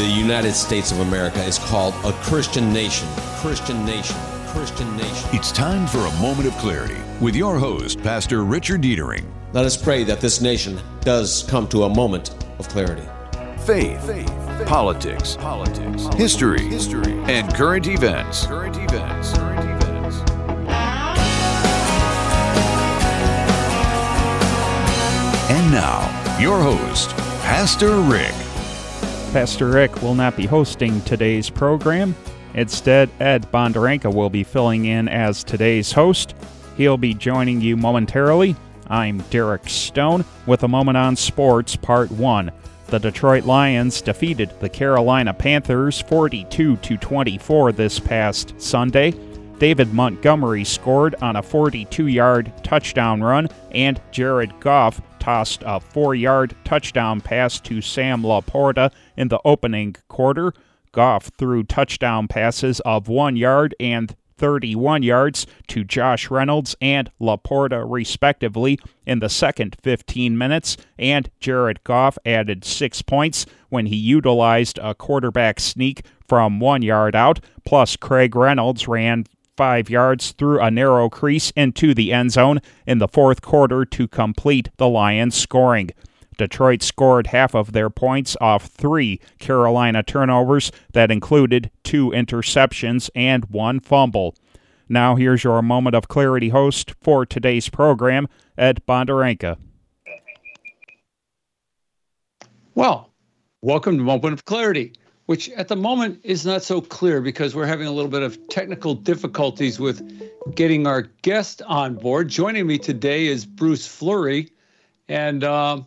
the United States of America is called a Christian nation. Christian nation. Christian nation. It's time for a moment of clarity with your host, Pastor Richard Dietering. Let us pray that this nation does come to a moment of clarity. Faith, faith, politics, politics, history, history, and current events. Current events. Current events. And now, your host, Pastor Rick. Pastor Rick will not be hosting today's program. Instead, Ed Bonderenka will be filling in as today's host. He'll be joining you momentarily. I'm Derek Stone with a moment on sports, part 1. The Detroit Lions defeated the Carolina Panthers 42 to 24 this past Sunday. David Montgomery scored on a 42 yard touchdown run, and Jared Goff tossed a four yard touchdown pass to Sam LaPorta in the opening quarter. Goff threw touchdown passes of one yard and 31 yards to Josh Reynolds and LaPorta, respectively, in the second 15 minutes, and Jared Goff added six points when he utilized a quarterback sneak from one yard out, plus Craig Reynolds ran five yards through a narrow crease into the end zone in the fourth quarter to complete the Lions' scoring. Detroit scored half of their points off three Carolina turnovers that included two interceptions and one fumble. Now, here's your moment of clarity host for today's program, Ed Bonderenka. Well, welcome to Moment of Clarity which at the moment is not so clear because we're having a little bit of technical difficulties with getting our guest on board. Joining me today is Bruce Fleury and uh,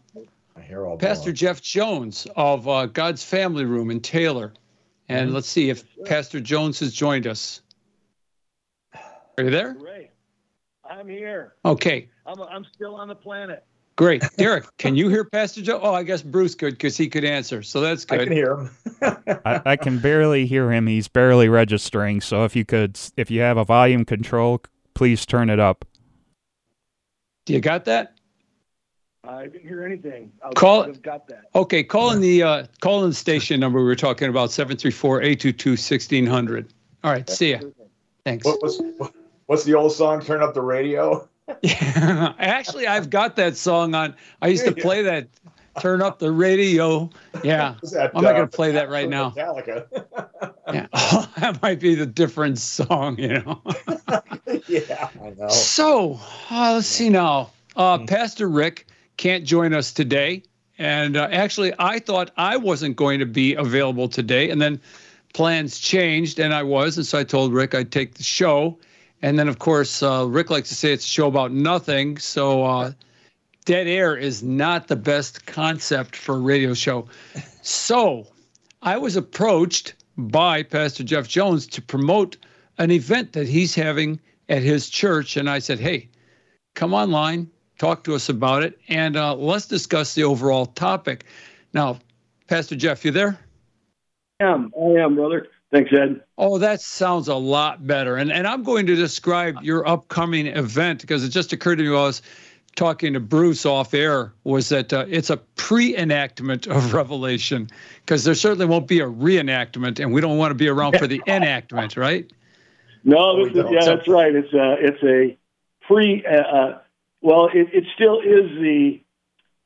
Pastor Jeff Jones of uh, God's Family Room in Taylor. And mm-hmm. let's see if Pastor Jones has joined us. Are you there? Ray, I'm here. Okay. I'm, I'm still on the planet. Great. Derek, can you hear Pastor Joe? Oh, I guess Bruce could because he could answer. So that's good. I can hear him. I, I, can barely hear him. He's barely registering. So if you could, if you have a volume control, please turn it up. Do you got that? I didn't hear anything. I'll, call I've got that. Okay, call in the uh, call in the station number we were talking about 734-822-1600. All right, see ya. Thanks. What, what's, what's the old song? Turn up the radio. Yeah, actually, I've got that song on. I used to play that. Turn up the radio. Yeah, that, I'm not uh, to play that right now. Metallica. yeah, oh, that might be the different song, you know. yeah, I know. So uh, let's see now. Uh, hmm. Pastor Rick can't join us today, and uh, actually, I thought I wasn't going to be available today, and then plans changed, and I was, and so I told Rick I'd take the show. And then, of course, uh, Rick likes to say it's a show about nothing. So, uh, dead air is not the best concept for a radio show. So, I was approached by Pastor Jeff Jones to promote an event that he's having at his church. And I said, hey, come online, talk to us about it, and uh, let's discuss the overall topic. Now, Pastor Jeff, you there? I am. I am, brother. Thanks, Ed. Oh, that sounds a lot better. And and I'm going to describe your upcoming event because it just occurred to me while I was talking to Bruce off air was that uh, it's a pre-enactment of Revelation because there certainly won't be a reenactment, and we don't want to be around for the enactment, right? No, is, yeah, that's right. It's a it's a pre. Uh, uh, well, it, it still is the,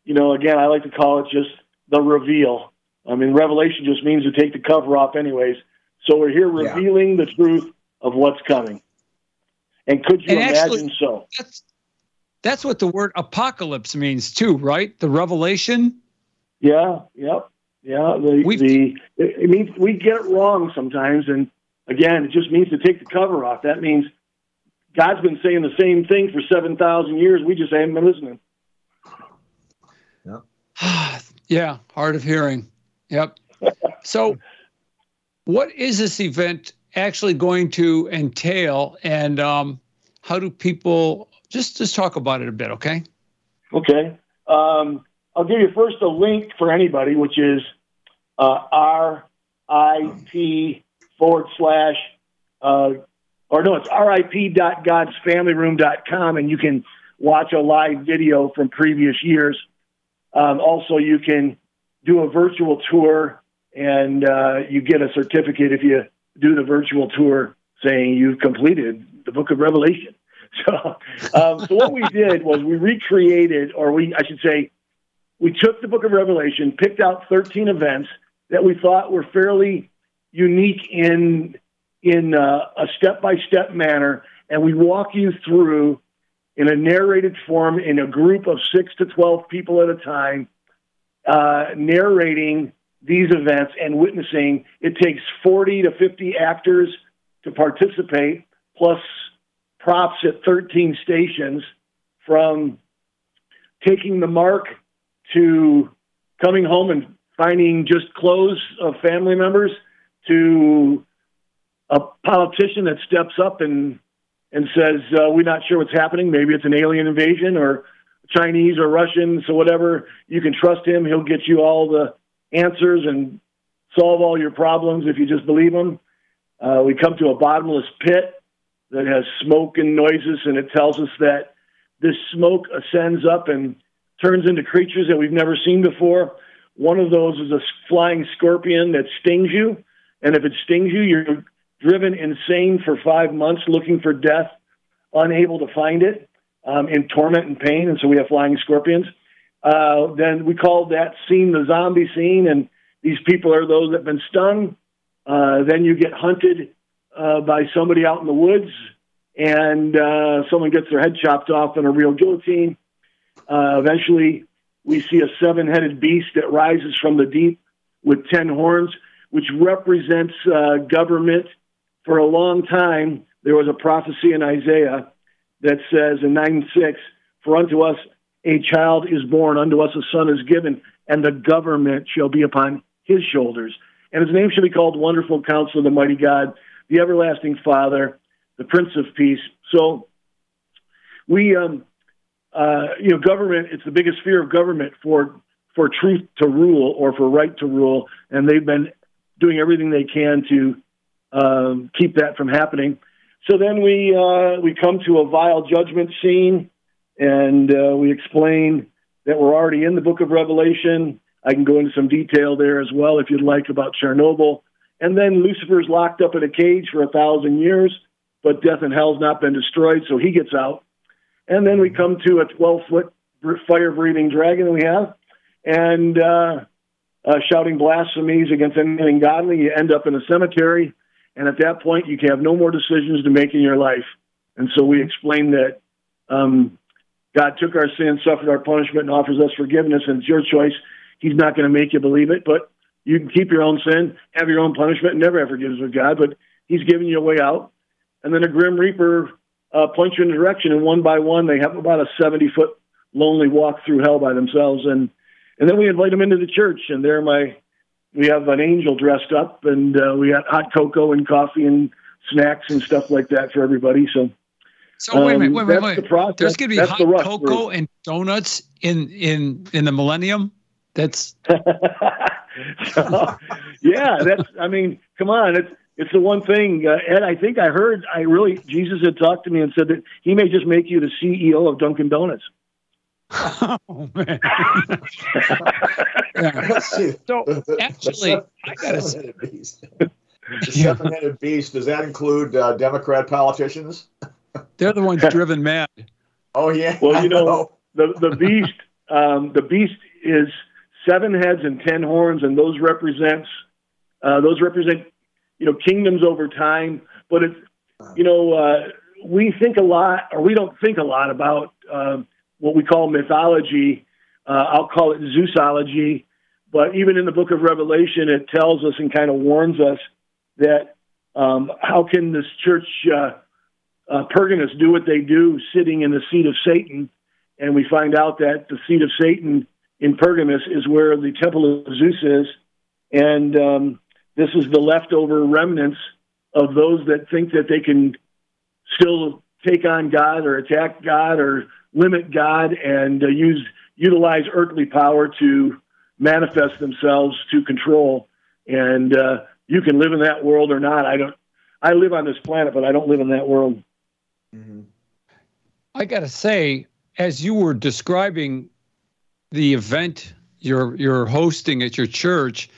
you know, again, I like to call it just the reveal. I mean, Revelation just means to take the cover off, anyways. So we're here revealing yeah. the truth of what's coming. And could you and imagine actually, so? That's, that's what the word apocalypse means too, right? The revelation. Yeah, yep. Yeah, the, the it means we get it wrong sometimes and again, it just means to take the cover off. That means God's been saying the same thing for 7,000 years. We just haven't been listening. Yeah. yeah, hard of hearing. Yep. So what is this event actually going to entail, and um, how do people just just talk about it a bit, okay? Okay. Um, I'll give you first a link for anybody, which is uh, RIP forward slash, uh, or no, it's rip.godsfamilyroom.com, and you can watch a live video from previous years. Um, also, you can do a virtual tour and uh, you get a certificate if you do the virtual tour saying you've completed the Book of Revelation. So, um, so what we did was we recreated, or we, I should say, we took the Book of Revelation, picked out 13 events that we thought were fairly unique in in uh, a step by step manner, and we walk you through in a narrated form in a group of six to 12 people at a time, uh, narrating these events and witnessing. It takes 40 to 50 actors to participate, plus props at 13 stations from taking the mark to coming home and finding just clothes of family members to a politician that steps up and and says uh, we're not sure what's happening maybe it's an alien invasion or chinese or russian so whatever you can trust him he'll get you all the answers and solve all your problems if you just believe them. uh, we come to a bottomless pit that has smoke and noises, and it tells us that this smoke ascends up and turns into creatures that we've never seen before. One of those is a flying scorpion that stings you, and if it stings you, you're driven insane for five months looking for death, unable to find it, um, in torment and pain, and so we have flying scorpions. Uh, then we call that scene the zombie scene, and these people are those that have been stung. Uh, then you get hunted uh, by somebody out in the woods, and uh, someone gets their head chopped off in a real guillotine. Uh, eventually, we see a seven headed beast that rises from the deep with 10 horns, which represents uh, government. For a long time, there was a prophecy in Isaiah that says in 9 6, For unto us a child is born, unto us a son is given, and the government shall be upon his shoulders. And his name shall be called Wonderful Counselor, the Mighty God, the everlasting Father, the Prince of Peace. So we, um, uh, you know, government, it's the biggest fear of government for, for truth to rule or for right to rule. And they've been doing everything they can to um, keep that from happening. So then we, uh, we come to a vile judgment scene and uh, we explain that we're already in the book of Revelation. I can go into some detail there as well if you'd like about Chernobyl and then Lucifer's locked up in a cage for a thousand years, but death and hell's not been destroyed, so he gets out. And then we come to a 12 foot fire breathing dragon that we have, and uh, uh, shouting blasphemies against anything godly. You end up in a cemetery, and at that point, you can have no more decisions to make in your life. And so we explain that um, God took our sin, suffered our punishment, and offers us forgiveness, and it's your choice. He's not going to make you believe it, but you can keep your own sin, have your own punishment, and never ever forgives with God, but He's giving you a way out. And then a Grim Reaper uh, points you in a direction, and one by one, they have about a 70 foot lonely walk through hell by themselves. And and then we invite them into the church, and there my we have an angel dressed up, and uh, we got hot cocoa and coffee and snacks and stuff like that for everybody. So. So wait a minute, wait, wait, wait. The There's going to be that's hot cocoa and donuts in in in the millennium. That's so, yeah, that's. I mean, come on, it's it's the one thing. Uh, Ed, I think I heard. I really Jesus had talked to me and said that he may just make you the CEO of Dunkin' Donuts. Oh man! yeah. So actually, I gotta say, beast. The seven-headed beast. Does that include uh, Democrat politicians? They're the ones driven mad. Oh yeah. Well, you know, know. the the beast. Um, the beast is seven heads and ten horns, and those represents uh, those represent you know kingdoms over time. But it's you know uh, we think a lot, or we don't think a lot about uh, what we call mythology. Uh, I'll call it Zeusology. But even in the Book of Revelation, it tells us and kind of warns us that um, how can this church uh, Pergamus do what they do, sitting in the seat of Satan? And we find out that the seat of Satan in Pergamus is where the Temple of Zeus is, and um, this is the leftover remnants of those that think that they can still take on God or attack God or limit God and uh, use utilize earthly power to manifest themselves to control. And uh, you can live in that world or not. I don't. I live on this planet, but I don't live in that world. Mm-hmm. I got to say, as you were describing the event you're you're hosting at your church,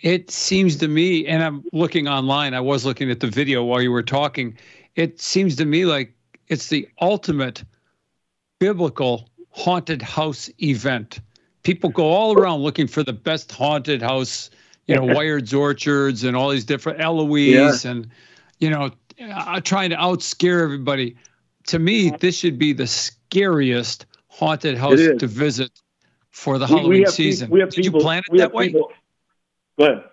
it seems to me, and I'm looking online, I was looking at the video while you were talking. It seems to me like it's the ultimate biblical haunted house event. People go all around looking for the best haunted house, you know, Wiard's Orchards and all these different Eloise yeah. and, you know, uh, trying to outscare everybody. To me, this should be the scariest haunted house to visit for the we, Halloween we season. People, we have Did people, you plan it that way? People, go ahead.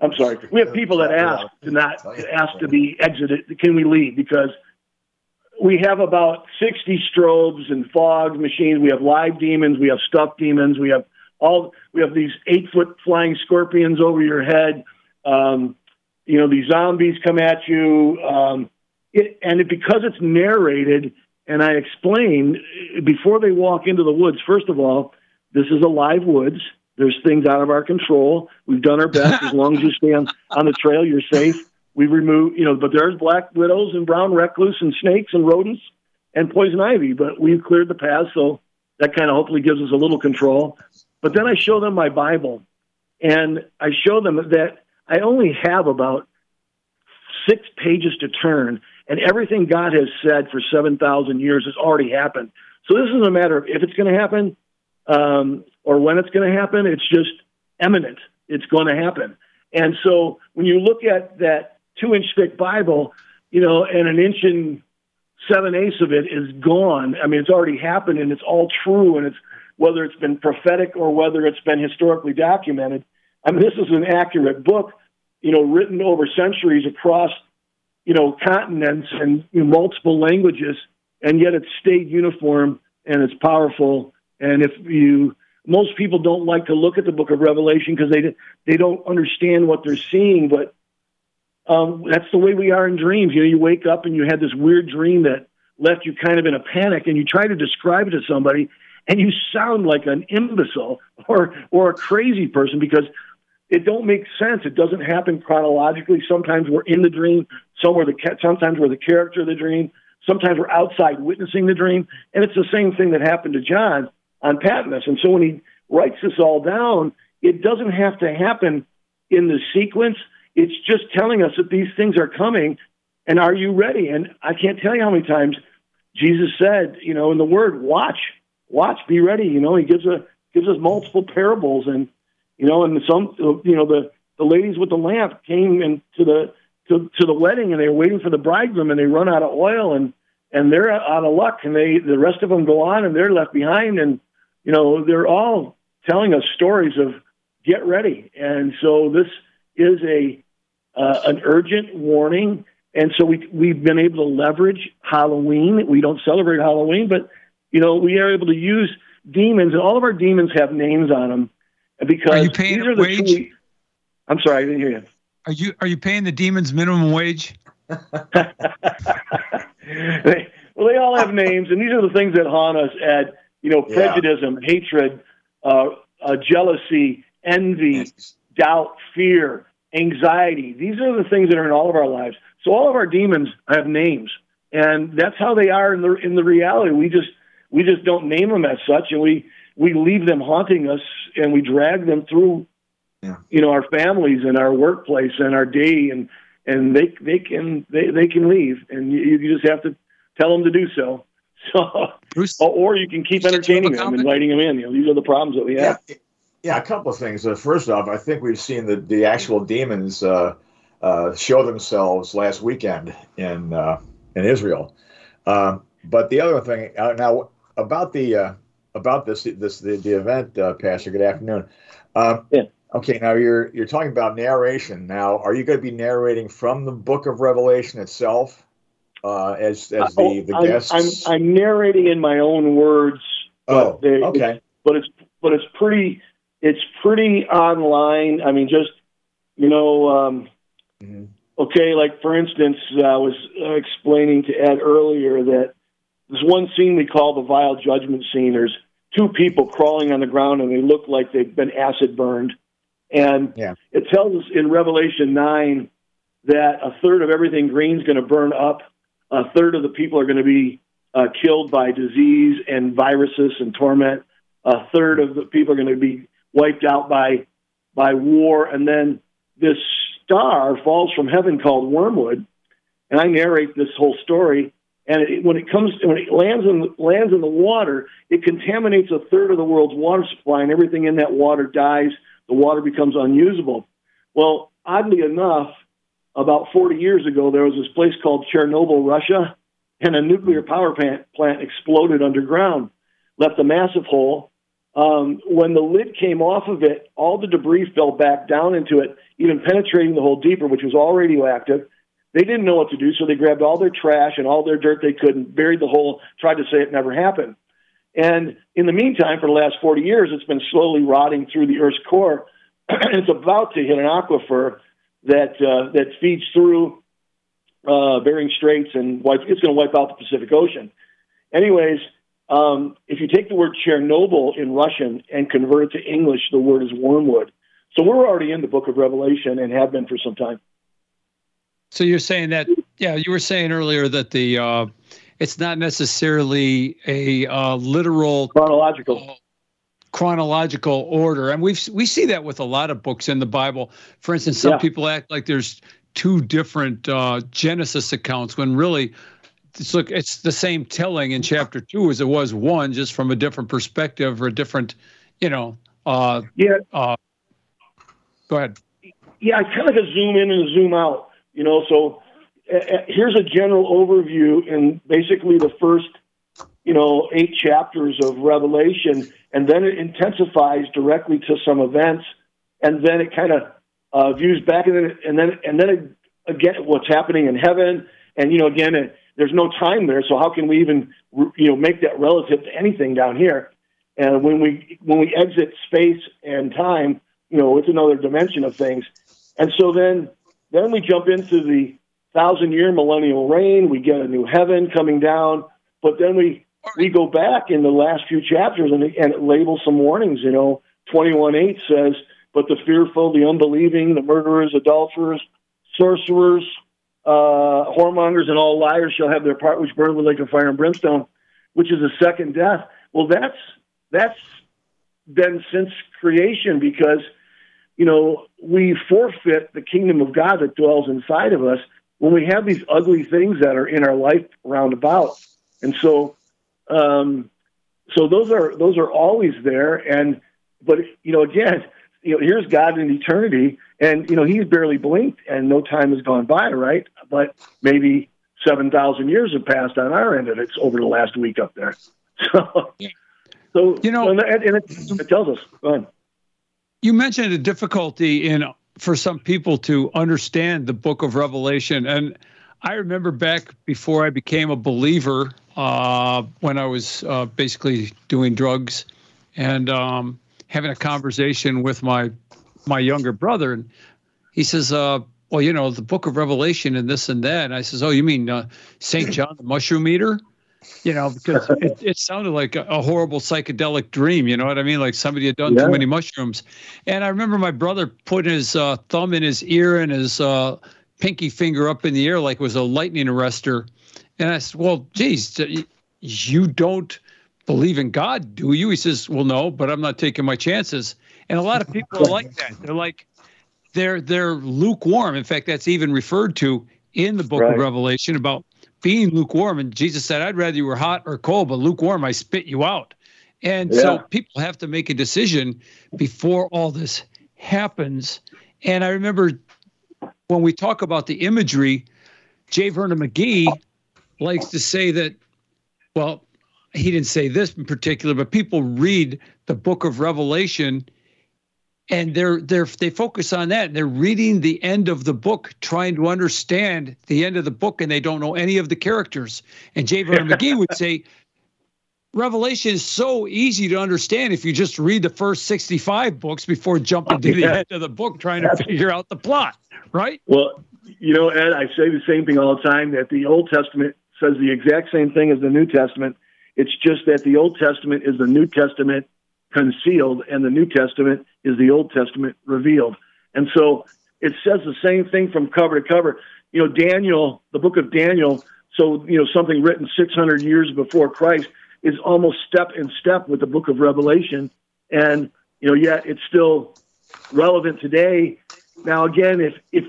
I'm sorry. We have people that ask to not ask to be exited. Can we leave? Because we have about 60 strobes and fog machines. We have live demons. We have stuffed demons. We have all. We have these eight foot flying scorpions over your head. Um, you know, these zombies come at you. Um, it, and it, because it's narrated, and I explain before they walk into the woods. First of all, this is a live woods. There's things out of our control. We've done our best. as long as you stay on, on the trail, you're safe. We remove, you know, but there's black widows and brown recluse and snakes and rodents and poison ivy. But we've cleared the path, so that kind of hopefully gives us a little control. But then I show them my Bible, and I show them that I only have about six pages to turn, and everything God has said for 7,000 years has already happened. So this isn't a matter of if it's going to happen um, or when it's going to happen. It's just imminent. It's going to happen. And so when you look at that two inch thick Bible, you know, and an inch and seven eighths of it is gone. I mean, it's already happened and it's all true. And it's whether it's been prophetic or whether it's been historically documented. I mean, this is an accurate book, you know, written over centuries across, you know, continents and you know, multiple languages, and yet it's stayed uniform and it's powerful. And if you, most people don't like to look at the book of Revelation because they they don't understand what they're seeing, but um, that's the way we are in dreams. You know, you wake up and you had this weird dream that left you kind of in a panic, and you try to describe it to somebody, and you sound like an imbecile or or a crazy person because it don't make sense. It doesn't happen chronologically. Sometimes we're in the dream. Somewhere the sometimes we're the character of the dream. Sometimes we're outside witnessing the dream, and it's the same thing that happened to John on Patmos. And so when he writes this all down, it doesn't have to happen in the sequence it's just telling us that these things are coming, and are you ready? And I can't tell you how many times Jesus said, you know, in the Word, watch, watch, be ready. You know, He gives a gives us multiple parables, and you know, and some, you know, the the ladies with the lamp came into the to, to the wedding, and they were waiting for the bridegroom, and they run out of oil, and and they're out of luck, and they the rest of them go on, and they're left behind, and you know, they're all telling us stories of get ready, and so this is a uh, an urgent warning. And so we, we've been able to leverage Halloween. We don't celebrate Halloween, but, you know, we are able to use demons, and all of our demons have names on them. Because are you paying these are the wage? Truly, I'm sorry, I didn't hear you. Are you are you paying the demons minimum wage? they, well, they all have names, and these are the things that haunt us: at you know, prejudice, yeah. hatred, uh, uh, jealousy, envy, yes. doubt, fear, anxiety. These are the things that are in all of our lives. So all of our demons have names, and that's how they are in the in the reality. We just we just don't name them as such, and we we leave them haunting us, and we drag them through, yeah. you know, our families and our workplace and our day, and and they they can they they can leave, and you, you just have to tell them to do so. So, Bruce, or you can keep entertaining them, inviting them in. You know, these are the problems that we have. Yeah. Yeah, a couple of things. Uh, first off, I think we've seen the, the actual demons uh, uh, show themselves last weekend in uh, in Israel. Um, but the other thing uh, now about the uh, about this this the, the event, Pastor. Good afternoon. Um, yeah. Okay, now you're you're talking about narration. Now, are you going to be narrating from the Book of Revelation itself, as as the the guests? I'm, I'm, I'm narrating in my own words. Oh, they, okay. But it's but it's pretty it's pretty online. I mean, just you know, um, mm-hmm. okay. Like for instance, I was uh, explaining to Ed earlier that there's one scene we call the vile judgment scene. There's two people crawling on the ground and they look like they've been acid burned, and yeah. it tells us in Revelation nine that a third of everything green is going to burn up. A third of the people are going to be uh, killed by disease and viruses and torment. A third of the people are going to be wiped out by by war, and then this star falls from heaven called wormwood, and I narrate this whole story. And it, when it comes, when it lands in lands in the water, it contaminates a third of the world's water supply, and everything in that water dies. The water becomes unusable. Well, oddly enough, about 40 years ago, there was this place called Chernobyl, Russia, and a nuclear power plant, plant exploded underground, left a massive hole. Um, when the lid came off of it, all the debris fell back down into it, even penetrating the hole deeper, which was all radioactive. They didn't know what to do, so they grabbed all their trash and all their dirt they could and buried the hole, tried to say it never happened. And in the meantime, for the last 40 years, it's been slowly rotting through the Earth's core, it's about to hit an aquifer that uh, that feeds through uh, Bering Straits and wipe, it's going to wipe out the Pacific Ocean. Anyways, um, if you take the word Chernobyl in Russian and convert it to English, the word is wormwood. So we're already in the book of Revelation and have been for some time. So you're saying that, yeah, you were saying earlier that the uh, it's not necessarily a uh, literal chronological. Uh, chronological order. And we've we see that with a lot of books in the bible. For instance some yeah. people act like there's two different uh, genesis accounts when really it's look it's the same telling in chapter two as it was one just from a different perspective or a different you know uh yeah. uh go ahead. Yeah i kind of like a zoom in and a zoom out you know so uh, here's a general overview in basically the first you know eight chapters of revelation and then it intensifies directly to some events and then it kind of uh, views back and then and then and then again what's happening in heaven and you know again it, there's no time there, so how can we even you know make that relative to anything down here? And when we when we exit space and time, you know, it's another dimension of things. And so then then we jump into the thousand year millennial reign. We get a new heaven coming down, but then we we go back in the last few chapters and, and it labels some warnings. You know, twenty one eight says, "But the fearful, the unbelieving, the murderers, adulterers, sorcerers, uh, whoremongers and all liars shall have their part which burn with like a fire and brimstone, which is a second death. Well, that's that's been since creation because you know we forfeit the kingdom of God that dwells inside of us when we have these ugly things that are in our life roundabout, and so um, so those are those are always there. And but you know again, you know here's God in eternity and, you know, he's barely blinked and no time has gone by, right? But maybe 7,000 years have passed on our end and it's over the last week up there. So, so you know, and, and it, it, tells us. You mentioned a difficulty in for some people to understand the book of Revelation. And I remember back before I became a believer, uh, when I was uh, basically doing drugs and um, having a conversation with my my younger brother, and he says, uh, "Well, you know, the Book of Revelation and this and that." And I says, "Oh, you mean uh, Saint John the Mushroom Eater?" You know, because it, it sounded like a, a, horrible psychedelic dream. You know what I mean? Like somebody had done yeah. too many mushrooms. And I remember my brother putting his uh, thumb in his ear and his uh, pinky finger up in the air like it was a lightning arrestor. And I said, "Well, geez, you don't." believe in God, do you? He says, Well, no, but I'm not taking my chances. And a lot of people are like that. They're like, they're they're lukewarm. In fact, that's even referred to in the book right. of Revelation about being lukewarm. And Jesus said, I'd rather you were hot or cold, but lukewarm, I spit you out. And yeah. so people have to make a decision before all this happens. And I remember when we talk about the imagery, J. Vernon McGee likes to say that, well, he didn't say this in particular, but people read the book of Revelation and they're they're they focus on that and they're reading the end of the book trying to understand the end of the book and they don't know any of the characters. And j. Vernon mcgee would say revelation is so easy to understand if you just read the first 65 books before jumping to the yeah. end of the book trying to figure out the plot right? Well you know ed i say the same thing all the time that the old testament says the exact same thing as the new testament. It's just that the old testament is the new testament concealed, and the New Testament is the Old Testament revealed. And so it says the same thing from cover to cover. You know, Daniel, the book of Daniel, so, you know, something written 600 years before Christ is almost step in step with the book of Revelation. And, you know, yet it's still relevant today. Now, again, if if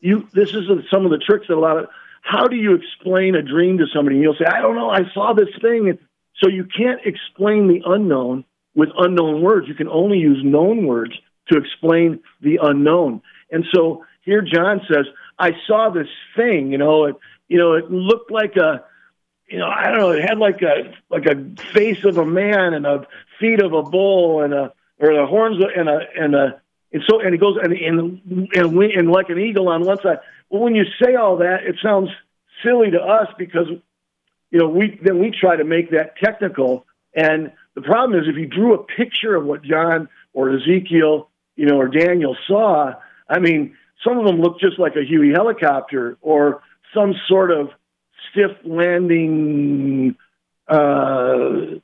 you this is some of the tricks that a lot of how do you explain a dream to somebody? You'll say, I don't know, I saw this thing. So you can't explain the unknown with unknown words. You can only use known words to explain the unknown. And so here John says, I saw this thing, you know, it, you know, it looked like a, you know, I don't know, it had like a, like a face of a man and a feet of a bull and a, or the horns and a, and a, and so, and he goes and, and, and, we, and like an eagle on one side. Well, when you say all that, it sounds silly to us because, you know, we, then we try to make that technical. And the problem is if you drew a picture of what John or Ezekiel, you know, or Daniel saw, I mean, some of them look just like a Huey helicopter or some sort of stiff landing, uh,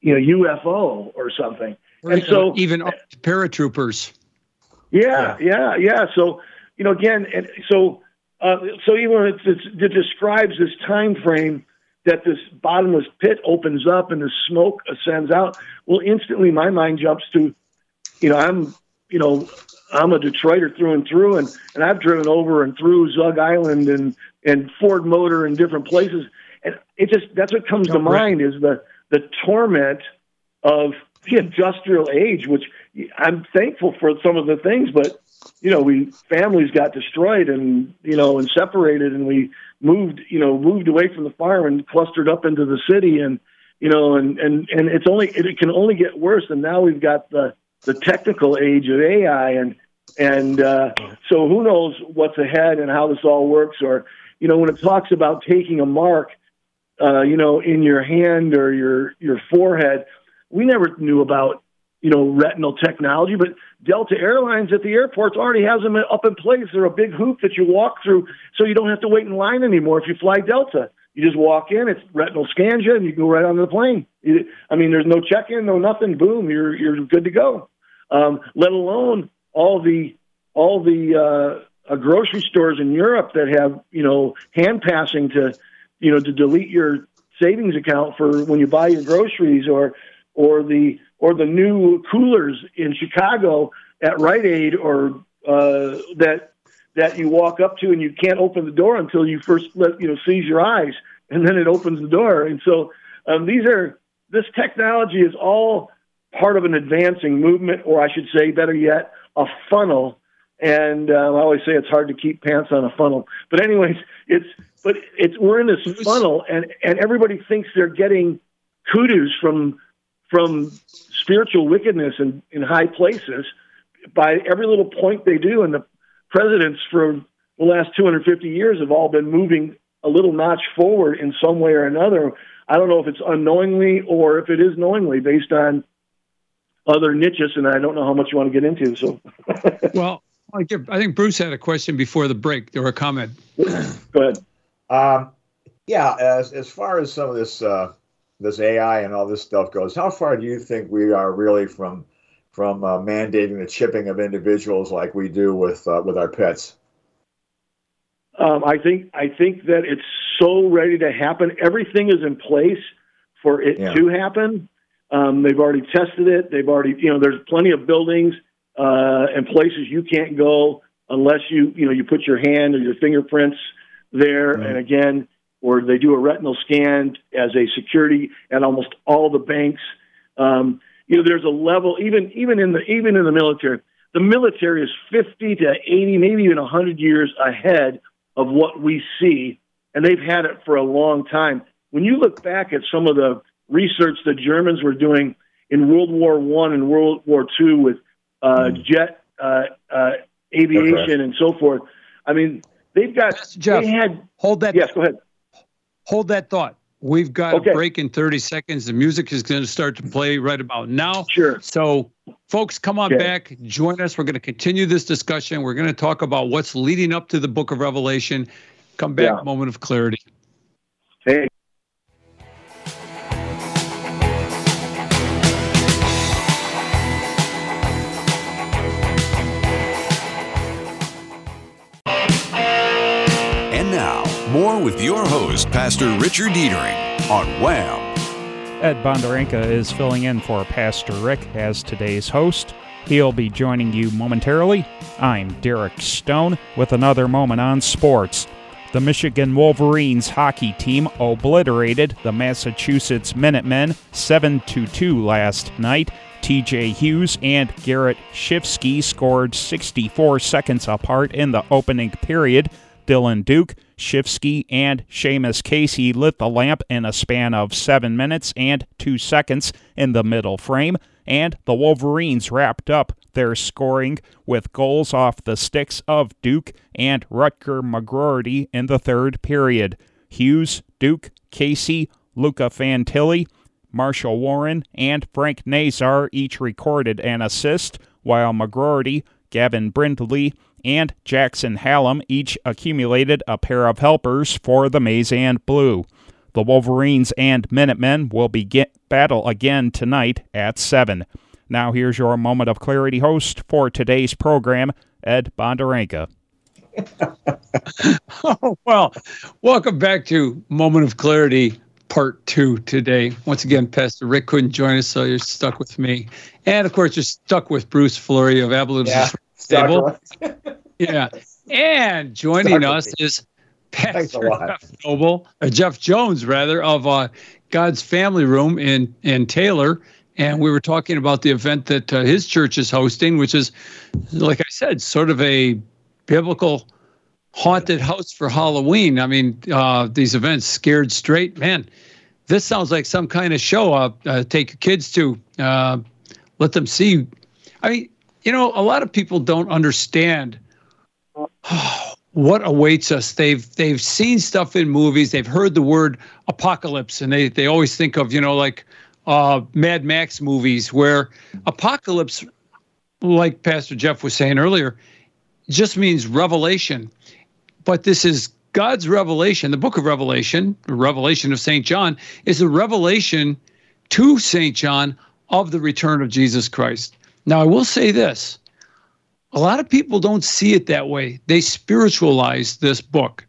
you know, UFO or something. And so even paratroopers. Yeah, yeah, yeah. So you know, again, and so uh, so even it's, it's, it describes this time frame that this bottomless pit opens up and the smoke ascends out. Well, instantly my mind jumps to, you know, I'm you know, I'm a Detroiter through and through, and, and I've driven over and through Zug Island and, and Ford Motor in different places. And it just, that's what comes oh, to mind is the, the torment of the industrial age, which I'm thankful for some of the things, but you know, we families got destroyed and, you know, and separated and we moved, you know, moved away from the farm and clustered up into the city and, you know, and, and, and it's only, it can only get worse. And now we've got the, the technical age of AI, and and uh, so who knows what's ahead and how this all works, or you know when it talks about taking a mark, uh, you know, in your hand or your your forehead, we never knew about you know retinal technology, but Delta Airlines at the airports already has them up in place. They're a big hoop that you walk through, so you don't have to wait in line anymore if you fly Delta. You just walk in, it's retinal scans you, and you go right onto the plane. I mean, there's no check-in, no nothing. Boom, you're you're good to go. Um, let alone all the all the uh, uh, grocery stores in Europe that have you know hand passing to you know to delete your savings account for when you buy your groceries, or or the or the new coolers in Chicago at Rite Aid, or uh, that that you walk up to and you can't open the door until you first let you know seize your eyes, and then it opens the door. And so um, these are this technology is all part of an advancing movement, or I should say, better yet, a funnel. And uh, I always say it's hard to keep pants on a funnel. But anyways, it's but it's we're in this funnel, and and everybody thinks they're getting kudos from from spiritual wickedness in, in high places by every little point they do, and the presidents for the last 250 years have all been moving a little notch forward in some way or another. I don't know if it's unknowingly or if it is knowingly based on other niches, and I don't know how much you want to get into. So, well, I think Bruce had a question before the break or a comment. Go ahead. Um, yeah, as as far as some of this uh, this AI and all this stuff goes, how far do you think we are really from from uh, mandating the chipping of individuals like we do with uh, with our pets? Um, I think I think that it's so ready to happen. Everything is in place for it yeah. to happen. Um, they've already tested it. They've already, you know, there's plenty of buildings uh, and places you can't go unless you, you know, you put your hand or your fingerprints there. Right. And again, or they do a retinal scan as a security at almost all the banks. Um, you know, there's a level even even in the even in the military. The military is 50 to 80, maybe even 100 years ahead of what we see, and they've had it for a long time. When you look back at some of the research the Germans were doing in World War One and World War Two with uh, mm. jet uh, uh, aviation okay. and so forth. I mean, they've got. Jeff, they had, hold that. Yes, go ahead. Hold that thought. We've got okay. a break in 30 seconds. The music is going to start to play right about now. Sure. So, folks, come on okay. back. Join us. We're going to continue this discussion. We're going to talk about what's leading up to the book of Revelation. Come back, yeah. moment of clarity. Hey. More with your host, Pastor Richard Dietering, on Wham. Ed Bonderenka is filling in for Pastor Rick as today's host. He'll be joining you momentarily. I'm Derek Stone with another moment on sports. The Michigan Wolverines hockey team obliterated the Massachusetts Minutemen 7 2 last night. TJ Hughes and Garrett Schifsky scored 64 seconds apart in the opening period. Dylan Duke, Schifsky, and Seamus Casey lit the lamp in a span of 7 minutes and 2 seconds in the middle frame, and the Wolverines wrapped up their scoring with goals off the sticks of Duke and Rutger McGroarty in the third period. Hughes, Duke, Casey, Luca Fantilli, Marshall Warren, and Frank Nazar each recorded an assist, while McGroarty, Gavin Brindley, and Jackson Hallum each accumulated a pair of helpers for the Maize and Blue. The Wolverines and Minutemen will begin battle again tonight at 7. Now here's your moment of clarity host for today's program, Ed Bonderenka. oh, well, welcome back to Moment of Clarity part two today. Once again, Pastor Rick couldn't join us, so you're stuck with me. And of course, you're stuck with Bruce Fleury of Abilene yeah, Stable. yeah. And joining us is Pastor Jeff Noble, uh, Jeff Jones, rather, of uh, God's Family Room in, in Taylor. And we were talking about the event that uh, his church is hosting, which is, like I said, sort of a biblical haunted house for Halloween. I mean, uh, these events, Scared Straight, man, this sounds like some kind of show. Uh, uh, take your kids to, uh, let them see. I mean, you know, a lot of people don't understand what awaits us. They've they've seen stuff in movies. They've heard the word apocalypse, and they they always think of you know like uh, Mad Max movies where apocalypse, like Pastor Jeff was saying earlier, just means revelation but this is God's revelation. The book of Revelation, the revelation of St. John, is a revelation to St. John of the return of Jesus Christ. Now, I will say this a lot of people don't see it that way, they spiritualize this book.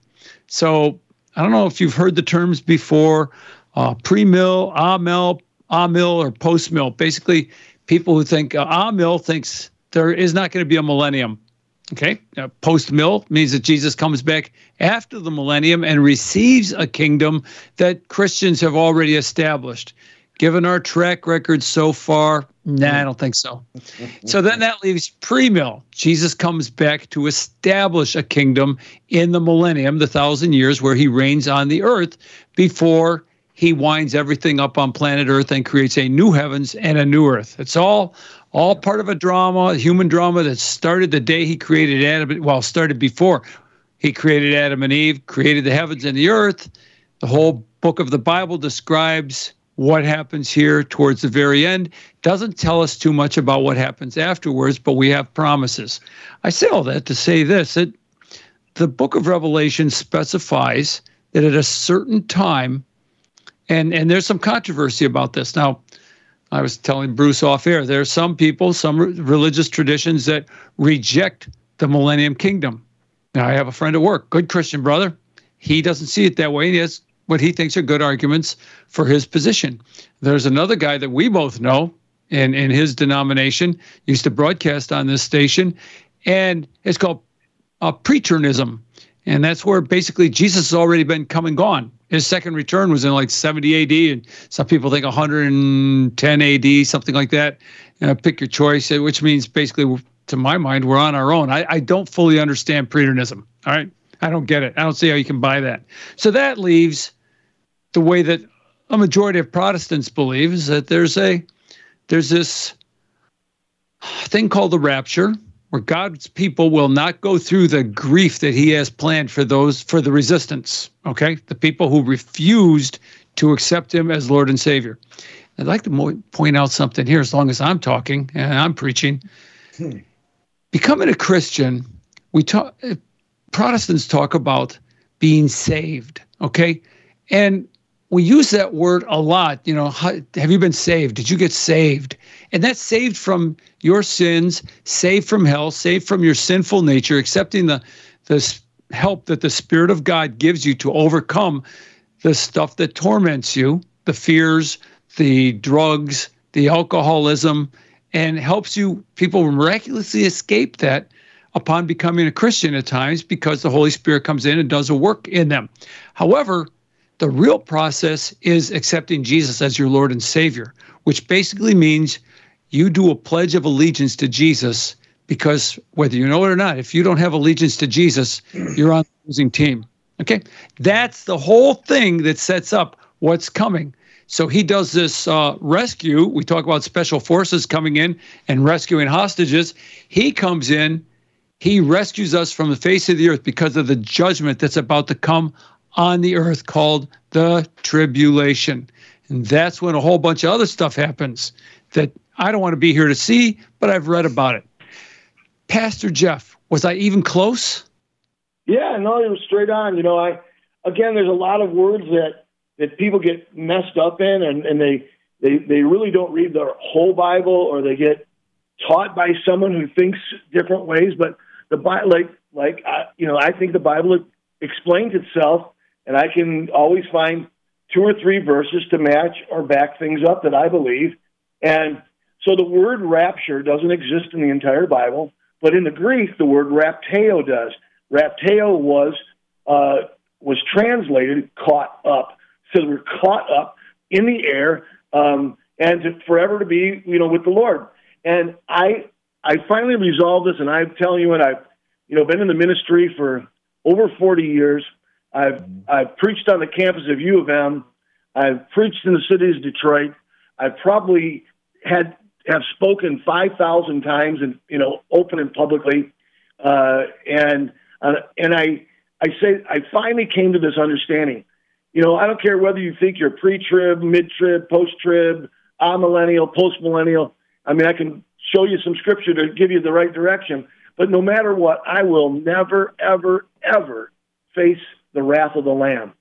So, I don't know if you've heard the terms before uh, pre mill, amill, amill, or post mill. Basically, people who think uh, amill thinks there is not going to be a millennium. Okay. Uh, Post mill means that Jesus comes back after the millennium and receives a kingdom that Christians have already established. Given our track record so far, nah, I don't think so. so then that leaves pre mill. Jesus comes back to establish a kingdom in the millennium, the thousand years where he reigns on the earth before he winds everything up on planet Earth and creates a new heavens and a new earth. It's all all part of a drama, a human drama that started the day he created Adam. Well, started before he created Adam and Eve, created the heavens and the earth. The whole book of the Bible describes what happens here towards the very end. Doesn't tell us too much about what happens afterwards, but we have promises. I say all that to say this that the book of Revelation specifies that at a certain time, and, and there's some controversy about this. Now, I was telling Bruce off air, there are some people, some religious traditions that reject the millennium kingdom. Now, I have a friend at work, good Christian brother. He doesn't see it that way. He has what he thinks are good arguments for his position. There's another guy that we both know in, in his denomination, used to broadcast on this station, and it's called uh, preternism. And that's where basically Jesus has already been come and gone. His second return was in like 70 AD, and some people think 110 AD, something like that. Know, pick your choice, uh, which means basically, to my mind, we're on our own. I, I don't fully understand preternism. All right. I don't get it. I don't see how you can buy that. So that leaves the way that a majority of Protestants believe is that there's a there's this thing called the rapture where God's people will not go through the grief that he has planned for those for the resistance, okay? The people who refused to accept him as Lord and Savior. I'd like to point out something here as long as I'm talking and I'm preaching. Hmm. Becoming a Christian, we talk Protestants talk about being saved, okay? And we use that word a lot. You know, how, have you been saved? Did you get saved? And that's saved from your sins, saved from hell, saved from your sinful nature, accepting the the help that the Spirit of God gives you to overcome the stuff that torments you, the fears, the drugs, the alcoholism, and helps you people miraculously escape that upon becoming a Christian at times because the Holy Spirit comes in and does a work in them. However, the real process is accepting Jesus as your Lord and Savior, which basically means you do a pledge of allegiance to Jesus because whether you know it or not, if you don't have allegiance to Jesus, you're on the losing team. Okay? That's the whole thing that sets up what's coming. So he does this uh, rescue. We talk about special forces coming in and rescuing hostages. He comes in, he rescues us from the face of the earth because of the judgment that's about to come on the earth called the tribulation. And that's when a whole bunch of other stuff happens that I don't want to be here to see, but I've read about it. Pastor Jeff, was I even close? Yeah, no, it was straight on. You know, I again, there's a lot of words that that people get messed up in, and, and they they they really don't read the whole Bible, or they get taught by someone who thinks different ways. But the Bible, like like I, you know, I think the Bible explains itself, and I can always find two or three verses to match or back things up that I believe. And so the word rapture doesn't exist in the entire Bible. But in the Greek, the word rapteo does. Rapteo was uh, was translated caught up. So we're caught up in the air um, and to forever to be, you know, with the Lord. And I I finally resolved this, and I'm telling you and I've you know been in the ministry for over 40 years. I've I've preached on the campus of U of M. I've preached in the city of Detroit. I've probably had have spoken five thousand times and you know open and publicly, uh, and uh, and I I say I finally came to this understanding. You know, I don't care whether you think you're pre-trib, mid-trib, post-trib, amillennial, post-millennial. I mean, I can show you some scripture to give you the right direction. But no matter what, I will never, ever, ever face the wrath of the Lamb.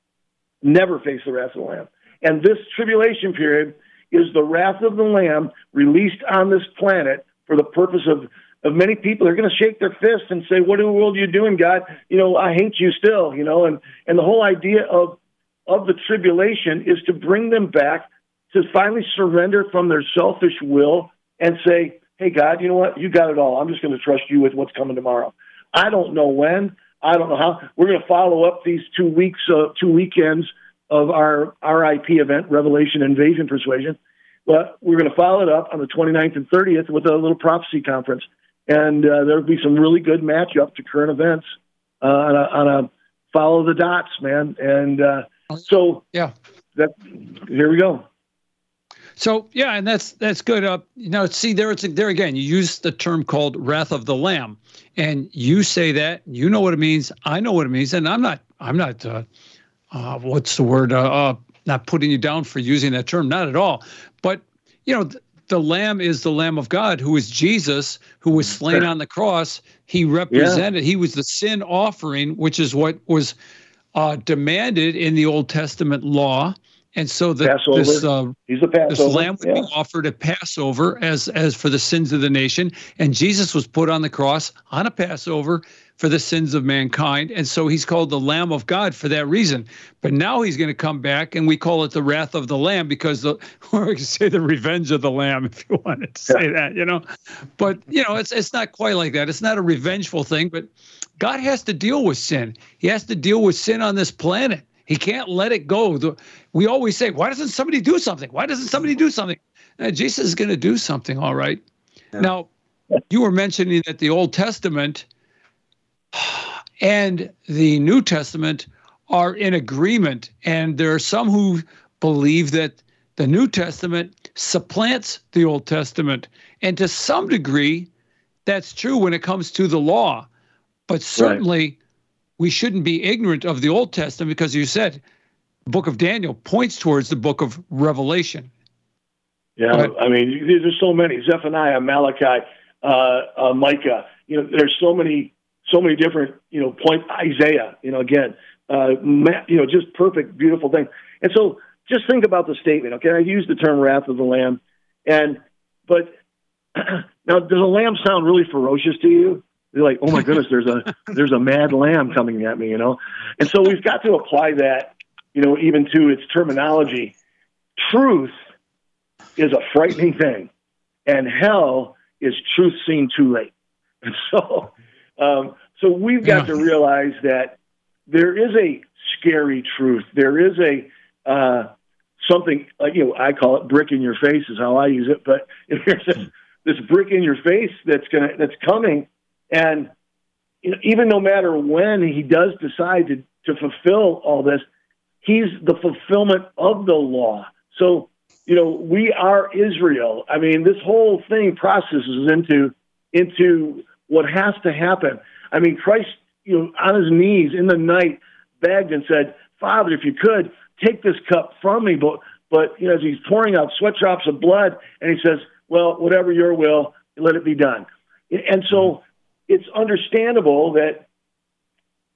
Never face the wrath of the Lamb. And this tribulation period is the wrath of the Lamb released on this planet for the purpose of, of many people They're going to shake their fists and say, "What in the world are you doing, God? You know, I hate you still." You know, and and the whole idea of of the tribulation is to bring them back to finally surrender from their selfish will and say, "Hey, God, you know what? You got it all. I'm just going to trust you with what's coming tomorrow. I don't know when. I don't know how. We're going to follow up these two weeks, uh, two weekends of our RIP event, Revelation Invasion Persuasion. But we're going to follow it up on the 29th and 30th with a little prophecy conference. And uh, there'll be some really good matchup to current events uh, on, a, on, a, follow the dots, man. And uh, so, yeah, that here we go. So yeah, and that's that's good. Uh, you know, see there it's there again. You use the term called "wrath of the Lamb," and you say that you know what it means. I know what it means, and I'm not I'm not uh, uh, what's the word? Uh, uh, not putting you down for using that term, not at all. But you know, the, the Lamb is the Lamb of God, who is Jesus, who was slain on the cross. He represented. Yeah. He was the sin offering, which is what was uh, demanded in the Old Testament law. And so the, this, uh, He's Passover. this lamb would yeah. be offered at Passover as as for the sins of the nation, and Jesus was put on the cross on a Passover for the sins of mankind. And so he's called the Lamb of God for that reason. But now he's going to come back and we call it the wrath of the Lamb because the, or we can say the revenge of the Lamb if you wanted to say yeah. that, you know. But, you know, it's, it's not quite like that. It's not a revengeful thing, but God has to deal with sin. He has to deal with sin on this planet. He can't let it go. The, we always say, why doesn't somebody do something? Why doesn't somebody do something? Uh, Jesus is going to do something, all right. Yeah. Now, you were mentioning that the Old Testament – and the New Testament are in agreement. And there are some who believe that the New Testament supplants the Old Testament. And to some degree, that's true when it comes to the law. But certainly, right. We shouldn't be ignorant of the Old Testament because you said the book of Daniel points towards the book of Revelation. Yeah, I mean, there's so many Zephaniah, Malachi, uh, uh, Micah. You know, there's so many so many different, you know, point Isaiah, you know, again, uh, you know, just perfect, beautiful thing. And so just think about the statement, okay? I use the term wrath of the lamb. And, but now does a lamb sound really ferocious to you? You're like, oh my goodness, there's a, there's a mad lamb coming at me, you know? And so we've got to apply that, you know, even to its terminology. Truth is a frightening thing. and hell is truth seen too late. And so, um, so we've got yeah. to realize that there is a scary truth. There is a uh, something like you know I call it brick in your face is how I use it. But there's a, this brick in your face that's gonna that's coming, and even no matter when he does decide to to fulfill all this, he's the fulfillment of the law. So you know we are Israel. I mean, this whole thing processes into into what has to happen. I mean, Christ, you know, on his knees in the night begged and said, Father, if you could, take this cup from me. But, but you know, as he's pouring out sweat drops of blood, and he says, Well, whatever your will, let it be done. And so it's understandable that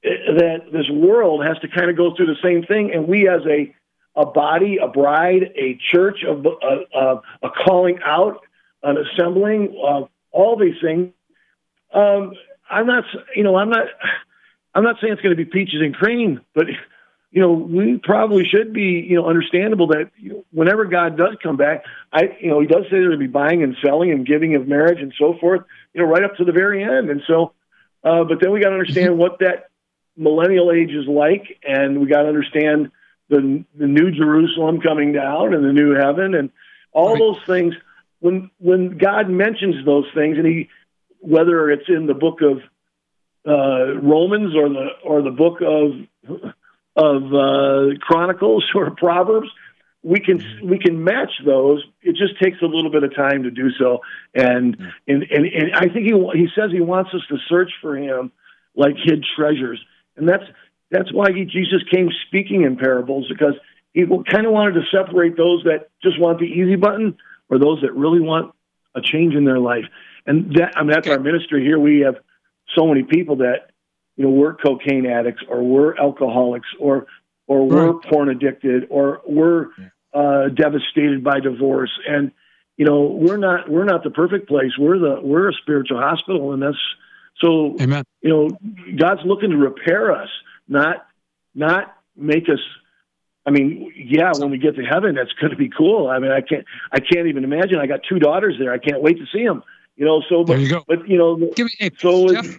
that this world has to kind of go through the same thing, and we as a a body, a bride, a church, a, a, a calling out, an assembling, uh, all these things. Um, I'm not, you know, I'm not, I'm not saying it's going to be peaches and cream, but you know, we probably should be, you know, understandable that whenever God does come back, I, you know, He does say there to be buying and selling and giving of marriage and so forth, you know, right up to the very end. And so, uh, but then we got to understand mm-hmm. what that millennial age is like, and we got to understand the the new Jerusalem coming down and the new heaven and all right. those things. When when God mentions those things, and He, whether it's in the book of uh, Romans or the or the book of of uh, Chronicles or Proverbs, we can mm-hmm. we can match those. It just takes a little bit of time to do so, and and and, and I think he he says he wants us to search for him like hid treasures, and that's that's why he, Jesus came speaking in parables because he kind of wanted to separate those that just want the easy button or those that really want a change in their life. And that I mean that's okay. our ministry here. We have so many people that you know, we're cocaine addicts or we're alcoholics or or we're right. porn addicted or we're uh, devastated by divorce and you know we're not we're not the perfect place we're the we're a spiritual hospital and that's so Amen. you know god's looking to repair us not not make us i mean yeah when we get to heaven that's going to be cool i mean i can't i can't even imagine i got two daughters there i can't wait to see them you know so but you go. but you know Give me, hey, so Jeff,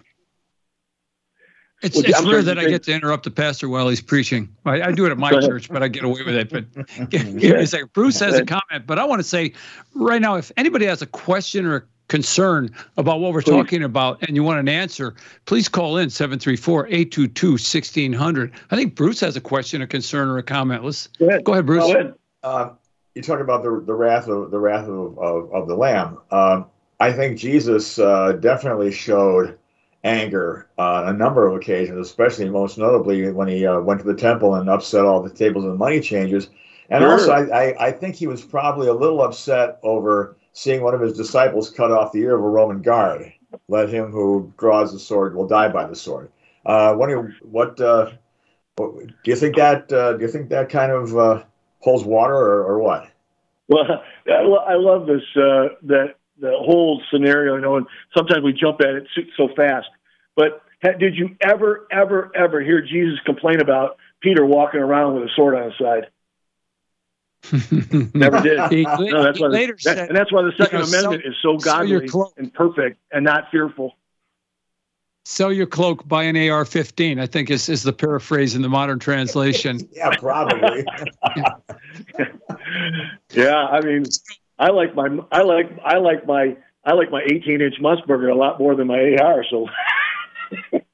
it's, well, it's rare that I get to interrupt the pastor while he's preaching. I, I do it at my church, but I get away with it. But give, me a second. Bruce has a comment, but I want to say right now, if anybody has a question or a concern about what we're please. talking about and you want an answer, please call in 734-822-1600. I think Bruce has a question, a concern, or a comment. Let's go ahead, go ahead Bruce. Go ahead. Uh, you talk about the the wrath of the wrath of, of, of the Lamb. Um, I think Jesus uh, definitely showed anger uh, on a number of occasions, especially most notably when he uh, went to the temple and upset all the tables and money changers. And sure. also, I, I, I, think he was probably a little upset over seeing one of his disciples cut off the ear of a Roman guard. Let him who draws the sword will die by the sword. Uh, what do you, what, uh, what, do you think that uh, do you think that kind of uh, holds water or, or what? Well, I love this that the whole scenario. You know, and sometimes we jump at it so fast. But did you ever, ever, ever hear Jesus complain about Peter walking around with a sword on his side? Never did. He, no, that's why the, that, and that's why the Second Amendment is so godly and perfect and not fearful. Sell your cloak, buy an AR-15. I think is is the paraphrase in the modern translation. yeah, probably. yeah, I mean, I like my I like I like my I like my 18 inch Musburger a lot more than my AR. So.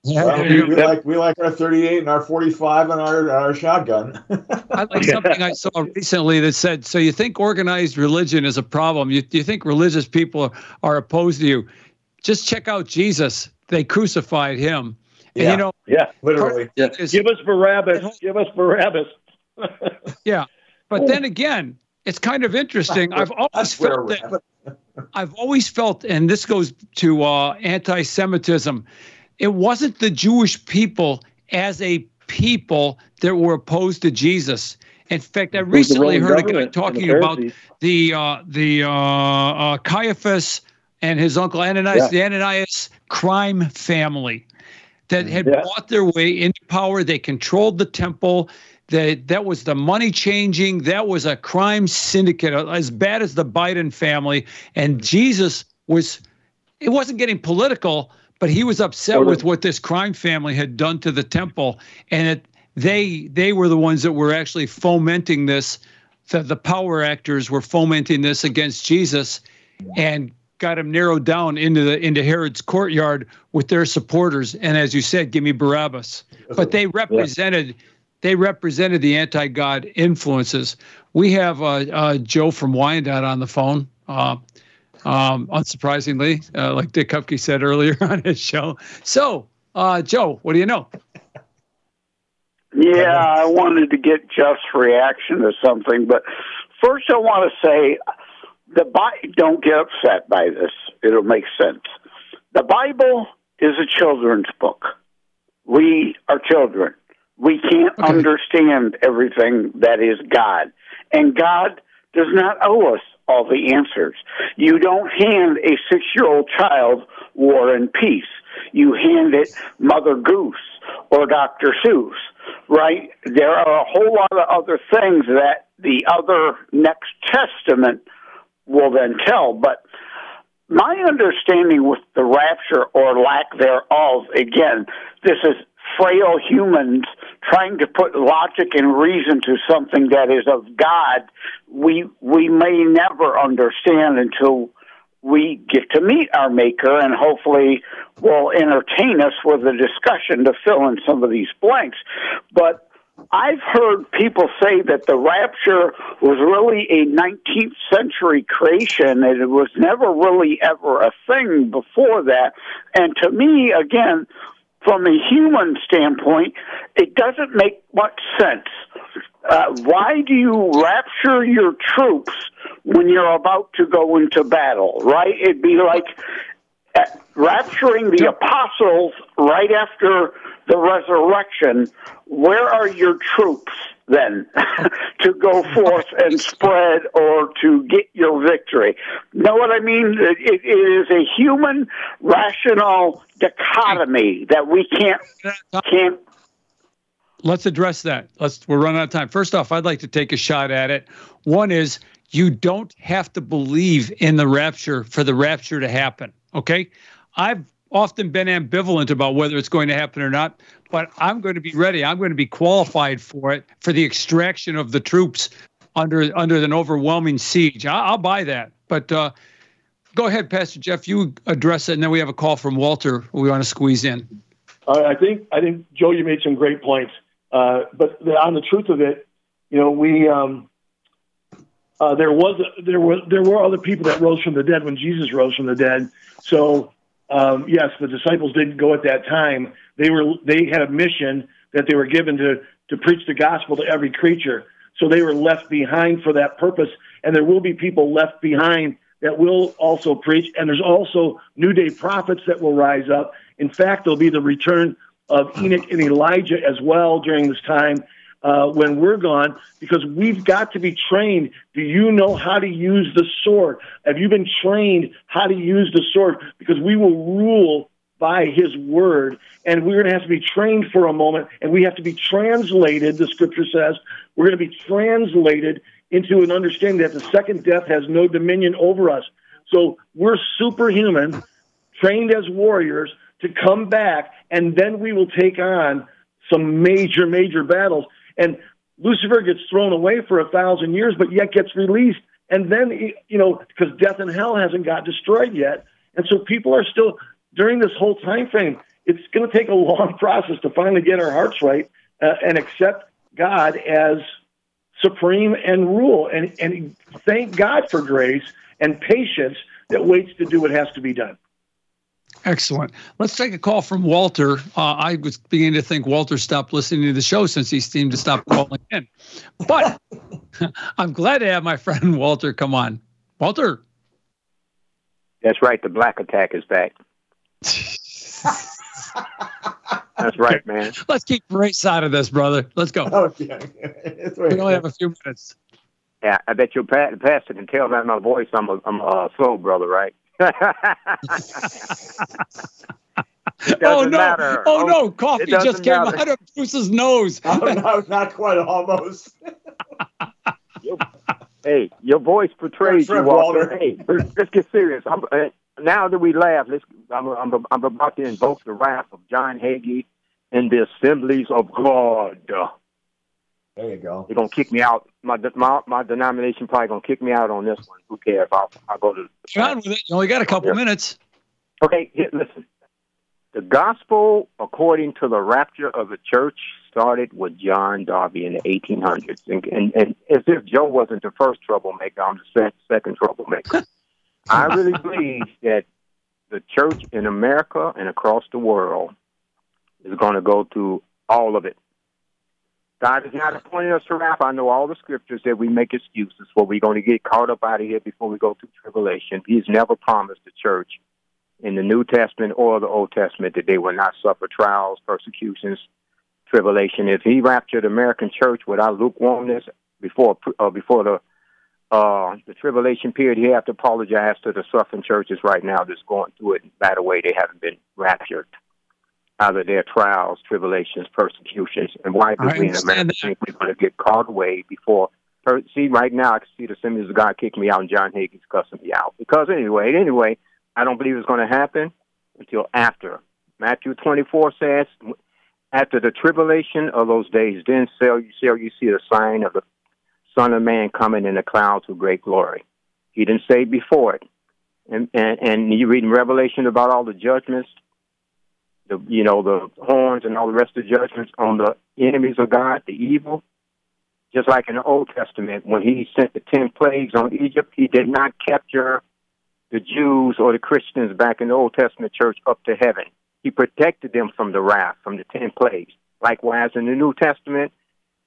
Well, we, we, like we like our 38 and our 45 and our our shotgun. I like something I saw recently that said, "So you think organized religion is a problem? You you think religious people are, are opposed to you? Just check out Jesus. They crucified him. And, yeah, you know, yeah, literally. Yeah. Is, Give us Barabbas. Give us Barabbas. yeah, but then again, it's kind of interesting. I've always felt that. I've always felt, and this goes to uh, anti-Semitism. It wasn't the Jewish people as a people that were opposed to Jesus. In fact, I recently heard a guy talking the about the uh, the uh, uh, Caiaphas and his uncle Ananias, yeah. the Ananias crime family that had yeah. bought their way into power. They controlled the temple. that that was the money changing, that was a crime syndicate as bad as the Biden family. And Jesus was, it wasn't getting political, but he was upset with what this crime family had done to the temple, and it, they they were the ones that were actually fomenting this. The, the power actors were fomenting this against Jesus, and got him narrowed down into the into Herod's courtyard with their supporters. And as you said, give me Barabbas. But they represented yeah. they represented the anti-God influences. We have uh, uh, Joe from Wyandotte on the phone. Uh, um, unsurprisingly, uh, like Dick Kupke said earlier on his show. So, uh, Joe, what do you know? Yeah, I wanted to get Jeff's reaction to something, but first I want to say the Bi- don't get upset by this. It'll make sense. The Bible is a children's book. We are children. We can't okay. understand everything that is God. And God does not owe us all the answers. You don't hand a six year old child War and Peace. You hand it Mother Goose or Dr. Seuss, right? There are a whole lot of other things that the other next testament will then tell. But my understanding with the rapture or lack thereof, again, this is frail humans trying to put logic and reason to something that is of God, we we may never understand until we get to meet our maker and hopefully will entertain us with a discussion to fill in some of these blanks. But I've heard people say that the rapture was really a 19th century creation and it was never really ever a thing before that. And to me, again, from a human standpoint, it doesn't make much sense. Uh, why do you rapture your troops when you're about to go into battle, right? It'd be like uh, rapturing the apostles right after the resurrection, where are your troops then to go forth and spread or to get your victory? Know what I mean? it, it is a human rational dichotomy that we can't can't. Let's address that. Let's. We're running out of time. First off, I'd like to take a shot at it. One is you don't have to believe in the rapture for the rapture to happen. Okay, I've often been ambivalent about whether it's going to happen or not, but I'm going to be ready. I'm going to be qualified for it for the extraction of the troops under under an overwhelming siege. I'll, I'll buy that. But uh, go ahead, Pastor Jeff. You address it, and then we have a call from Walter. We want to squeeze in. Uh, I think I think Joe, you made some great points. Uh, but the, on the truth of it, you know, we um, uh, there was there were there were other people that rose from the dead when Jesus rose from the dead. So um, yes, the disciples didn't go at that time. They were they had a mission that they were given to to preach the gospel to every creature. So they were left behind for that purpose, and there will be people left behind that will also preach. And there's also new day prophets that will rise up. In fact, there'll be the return of Enoch and Elijah as well during this time uh, when we're gone because we've got to be trained. Do you know how to use the sword? Have you been trained how to use the sword? Because we will rule by his word and we're going to have to be trained for a moment and we have to be translated the scripture says we're going to be translated into an understanding that the second death has no dominion over us so we're superhuman trained as warriors to come back and then we will take on some major major battles and Lucifer gets thrown away for a thousand years, but yet gets released. And then, you know, because death and hell hasn't got destroyed yet. And so people are still, during this whole time frame, it's going to take a long process to finally get our hearts right uh, and accept God as supreme and rule. And, and thank God for grace and patience that waits to do what has to be done. Excellent. Let's take a call from Walter. Uh, I was beginning to think Walter stopped listening to the show since he seemed to stop calling in. But I'm glad to have my friend Walter come on. Walter. That's right. The black attack is back. That's right, man. Let's keep race out of this, brother. Let's go. Okay. we only have a few minutes. Yeah, I bet your pa- pastor can tell by my voice I'm a, I'm a uh, soul brother, right? Oh no! Matter. Oh, no! Coffee just came matter. out of Bruce's nose. oh, no, not quite. Almost. hey, your voice portrays you, Walter. Walter. Hey, let's get serious. I'm, uh, now that we laugh, let's. I'm, I'm, I'm about to invoke the wrath of John Hagee and the Assemblies of God. There you go. They're gonna kick me out. My my, my denomination probably gonna kick me out on this one. Who cares? I'll, I'll go to. John, with it. You only got a couple minutes. Okay, here, listen. The gospel, according to the rapture of the church, started with John Darby in the 1800s. And, and, and as if Joe wasn't the first troublemaker, I'm the second troublemaker. I really believe that the church in America and across the world is going to go through all of it. God is not appointing us to wrath. I know all the scriptures that we make excuses for. We're going to get caught up out of here before we go through tribulation. He's never promised the church in the New Testament or the Old Testament that they will not suffer trials, persecutions, tribulation. If he raptured the American church without lukewarmness before uh, before the uh, the tribulation period, he have to apologize to the suffering churches right now that's going through it. By the way, they haven't been raptured out of their trials, tribulations, persecutions. And why do we in America think we're going to get caught away before? See, right now I can see the Assemblies of God kick me out and John Hagee's cussing me out. Because anyway, anyway, I don't believe it's going to happen until after. Matthew 24 says, after the tribulation of those days, then shall you, shall you see the sign of the Son of Man coming in the clouds with great glory. He didn't say before it. And, and, and you read in Revelation about all the judgments, the you know the horns and all the rest of the judgments on the enemies of God, the evil. Just like in the Old Testament, when He sent the ten plagues on Egypt, He did not capture the Jews or the Christians back in the Old Testament church up to heaven. He protected them from the wrath, from the ten plagues. Likewise, in the New Testament,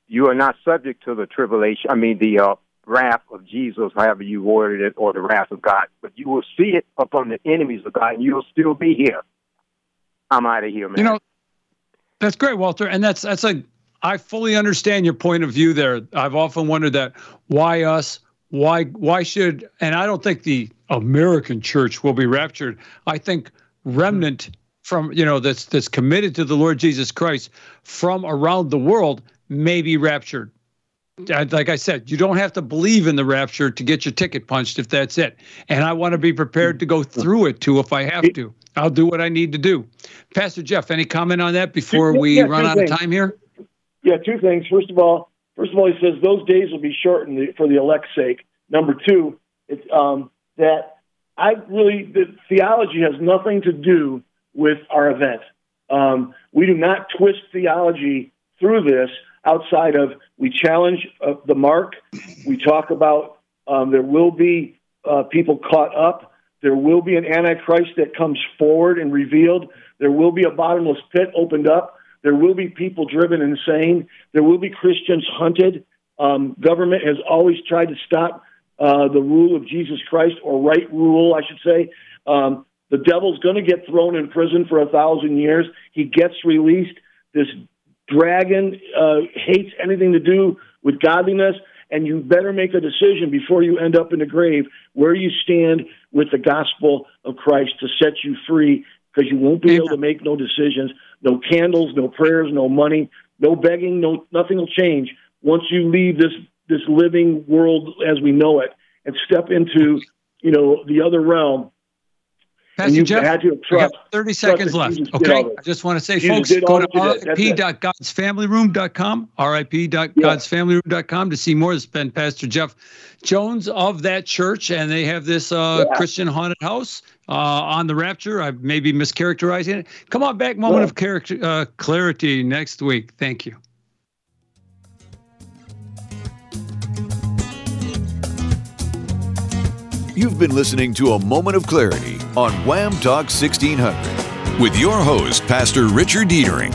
you are not subject to the tribulation. I mean, the uh, wrath of Jesus, however you worded it, or the wrath of God. But you will see it upon the enemies of God, and you'll still be here. I'm out of here, man. You know, that's great, Walter, and that's that's a. I fully understand your point of view there. I've often wondered that why us, why why should, and I don't think the American church will be raptured. I think remnant from you know that's that's committed to the Lord Jesus Christ from around the world may be raptured. Like I said, you don't have to believe in the rapture to get your ticket punched if that's it. And I want to be prepared to go through it too if I have to. I'll do what I need to do. Pastor Jeff, any comment on that before we yeah, run out things. of time here? Yeah, two things. First of all, first of all, he says those days will be shortened for the elect's sake. Number two, it's um, that I really the theology has nothing to do with our event. Um, we do not twist theology through this outside of we challenge uh, the mark. We talk about um, there will be uh, people caught up. There will be an antichrist that comes forward and revealed. There will be a bottomless pit opened up. There will be people driven insane. There will be Christians hunted. Um, government has always tried to stop uh, the rule of Jesus Christ, or right rule, I should say. Um, the devil's going to get thrown in prison for a thousand years. He gets released. This dragon uh, hates anything to do with godliness, and you better make a decision before you end up in the grave where you stand with the gospel of Christ to set you free because you won't be able to make no decisions, no candles, no prayers, no money, no begging, no nothing will change once you leave this this living world as we know it and step into you know the other realm Pastor Jeff, had to trust, 30 seconds left. Okay. I just want to say, Jesus folks, go to rip.godsfamilyroom.com, rip.godsfamilyroom.com to see more. This has been Pastor Jeff Jones of that church, and they have this uh, yeah. Christian haunted house uh, on the rapture. I may be mischaracterizing it. Come on back, moment yeah. of character, uh, clarity next week. Thank you. You've been listening to A Moment of Clarity on WAAM Talk 1600 with your host, Pastor Richard Dietering.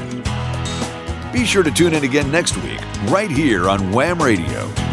Be sure to tune in again next week, right here on WAAM Radio.